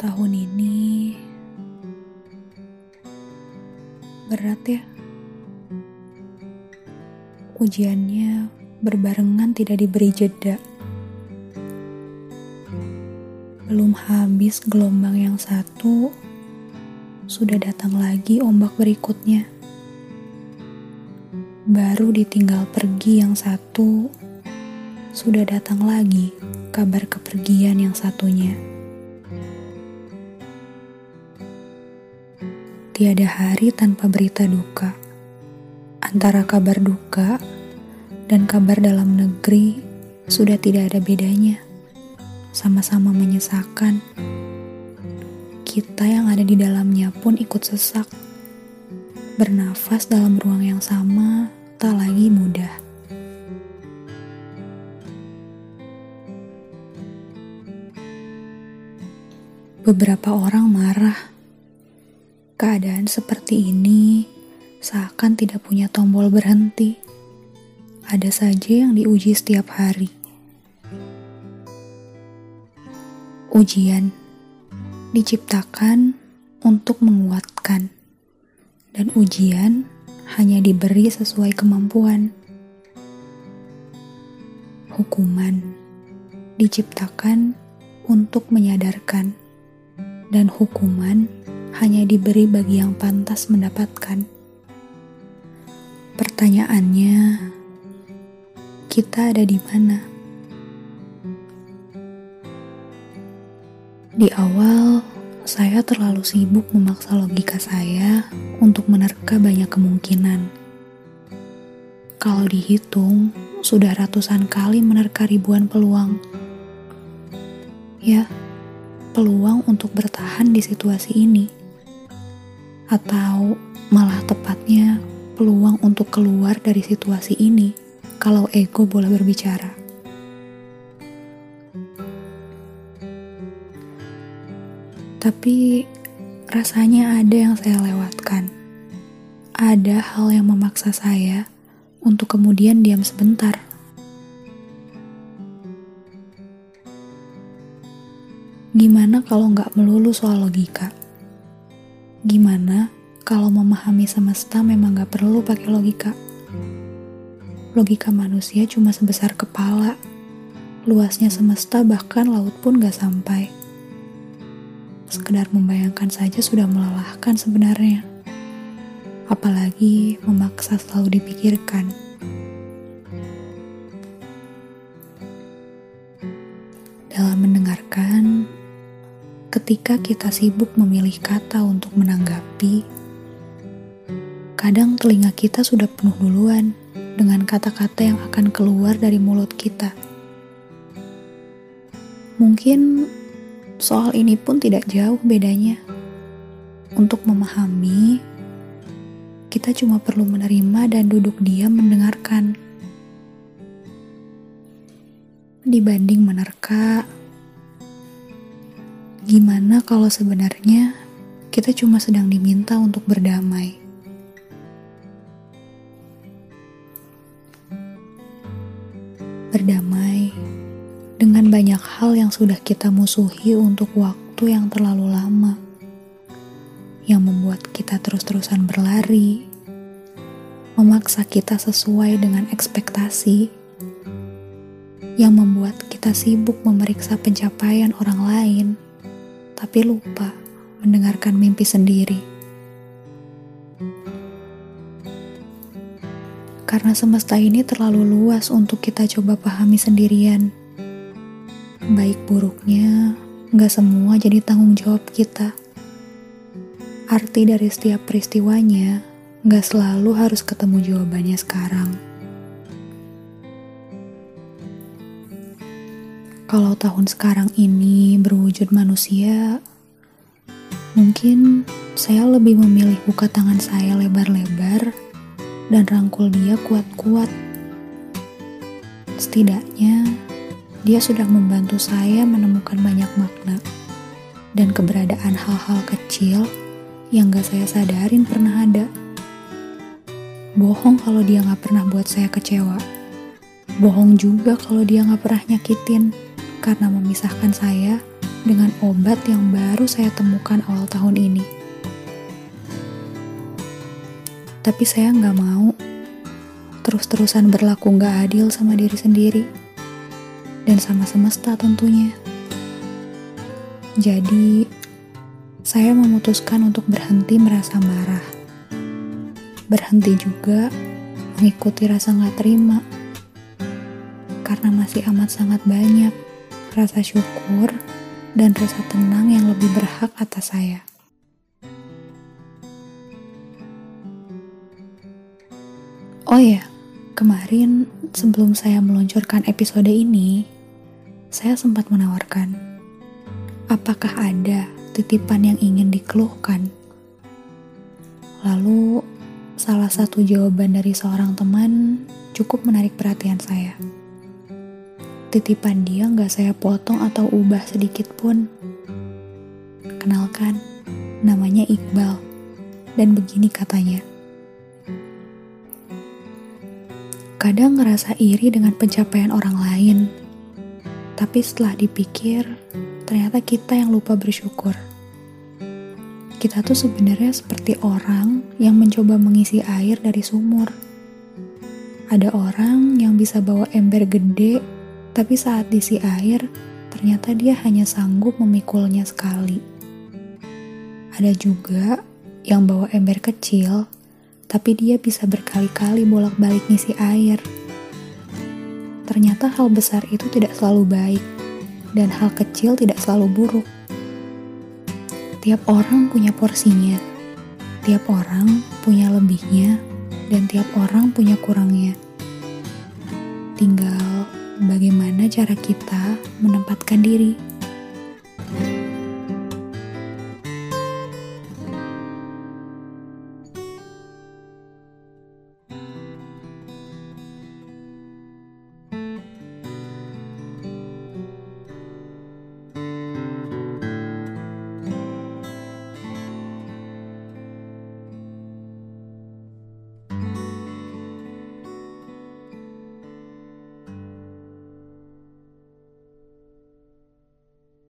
Tahun ini berat ya. Ujiannya berbarengan tidak diberi jeda. Belum habis gelombang yang satu, sudah datang lagi ombak berikutnya. Baru ditinggal pergi yang satu, sudah datang lagi kabar kepergian yang satunya. Tiada hari tanpa berita duka. Antara kabar duka dan kabar dalam negeri sudah tidak ada bedanya. Sama-sama menyesakan. Kita yang ada di dalamnya pun ikut sesak. Bernafas dalam ruang yang sama tak lagi mudah. Beberapa orang marah Keadaan seperti ini seakan tidak punya tombol berhenti. Ada saja yang diuji setiap hari. Ujian diciptakan untuk menguatkan, dan ujian hanya diberi sesuai kemampuan. Hukuman diciptakan untuk menyadarkan, dan hukuman hanya diberi bagi yang pantas mendapatkan. Pertanyaannya, kita ada di mana? Di awal, saya terlalu sibuk memaksa logika saya untuk menerka banyak kemungkinan. Kalau dihitung, sudah ratusan kali menerka ribuan peluang. Ya, peluang untuk bertahan di situasi ini atau malah tepatnya peluang untuk keluar dari situasi ini kalau ego boleh berbicara. Tapi rasanya ada yang saya lewatkan. Ada hal yang memaksa saya untuk kemudian diam sebentar. Gimana kalau nggak melulu soal logika? Gimana kalau memahami semesta memang gak perlu pakai logika? Logika manusia cuma sebesar kepala. Luasnya semesta bahkan laut pun gak sampai. Sekedar membayangkan saja sudah melelahkan sebenarnya. Apalagi memaksa selalu dipikirkan. Dalam mendengarkan, Ketika kita sibuk memilih kata untuk menanggapi, kadang telinga kita sudah penuh duluan dengan kata-kata yang akan keluar dari mulut kita. Mungkin soal ini pun tidak jauh bedanya. Untuk memahami, kita cuma perlu menerima dan duduk diam mendengarkan. Dibanding menerka, Gimana kalau sebenarnya kita cuma sedang diminta untuk berdamai? Berdamai dengan banyak hal yang sudah kita musuhi untuk waktu yang terlalu lama, yang membuat kita terus-terusan berlari, memaksa kita sesuai dengan ekspektasi, yang membuat kita sibuk memeriksa pencapaian orang lain tapi lupa mendengarkan mimpi sendiri. Karena semesta ini terlalu luas untuk kita coba pahami sendirian. Baik buruknya, nggak semua jadi tanggung jawab kita. Arti dari setiap peristiwanya nggak selalu harus ketemu jawabannya sekarang. Kalau tahun sekarang ini berwujud manusia, mungkin saya lebih memilih buka tangan saya lebar-lebar dan rangkul dia kuat-kuat. Setidaknya, dia sudah membantu saya menemukan banyak makna dan keberadaan hal-hal kecil yang gak saya sadarin pernah ada. Bohong kalau dia gak pernah buat saya kecewa. Bohong juga kalau dia gak pernah nyakitin karena memisahkan saya dengan obat yang baru saya temukan awal tahun ini. Tapi saya nggak mau terus-terusan berlaku nggak adil sama diri sendiri dan sama semesta tentunya. Jadi, saya memutuskan untuk berhenti merasa marah. Berhenti juga mengikuti rasa nggak terima. Karena masih amat sangat banyak rasa syukur dan rasa tenang yang lebih berhak atas saya. Oh ya, kemarin sebelum saya meluncurkan episode ini, saya sempat menawarkan, apakah ada titipan yang ingin dikeluhkan? Lalu, salah satu jawaban dari seorang teman cukup menarik perhatian saya titipan dia nggak saya potong atau ubah sedikit pun. Kenalkan, namanya Iqbal. Dan begini katanya. Kadang ngerasa iri dengan pencapaian orang lain. Tapi setelah dipikir, ternyata kita yang lupa bersyukur. Kita tuh sebenarnya seperti orang yang mencoba mengisi air dari sumur. Ada orang yang bisa bawa ember gede tapi saat diisi air, ternyata dia hanya sanggup memikulnya sekali. Ada juga yang bawa ember kecil, tapi dia bisa berkali-kali bolak-balik ngisi air. Ternyata hal besar itu tidak selalu baik, dan hal kecil tidak selalu buruk. Tiap orang punya porsinya, tiap orang punya lebihnya, dan tiap orang punya kurangnya. Tinggal bagaimana cara kita menempatkan diri.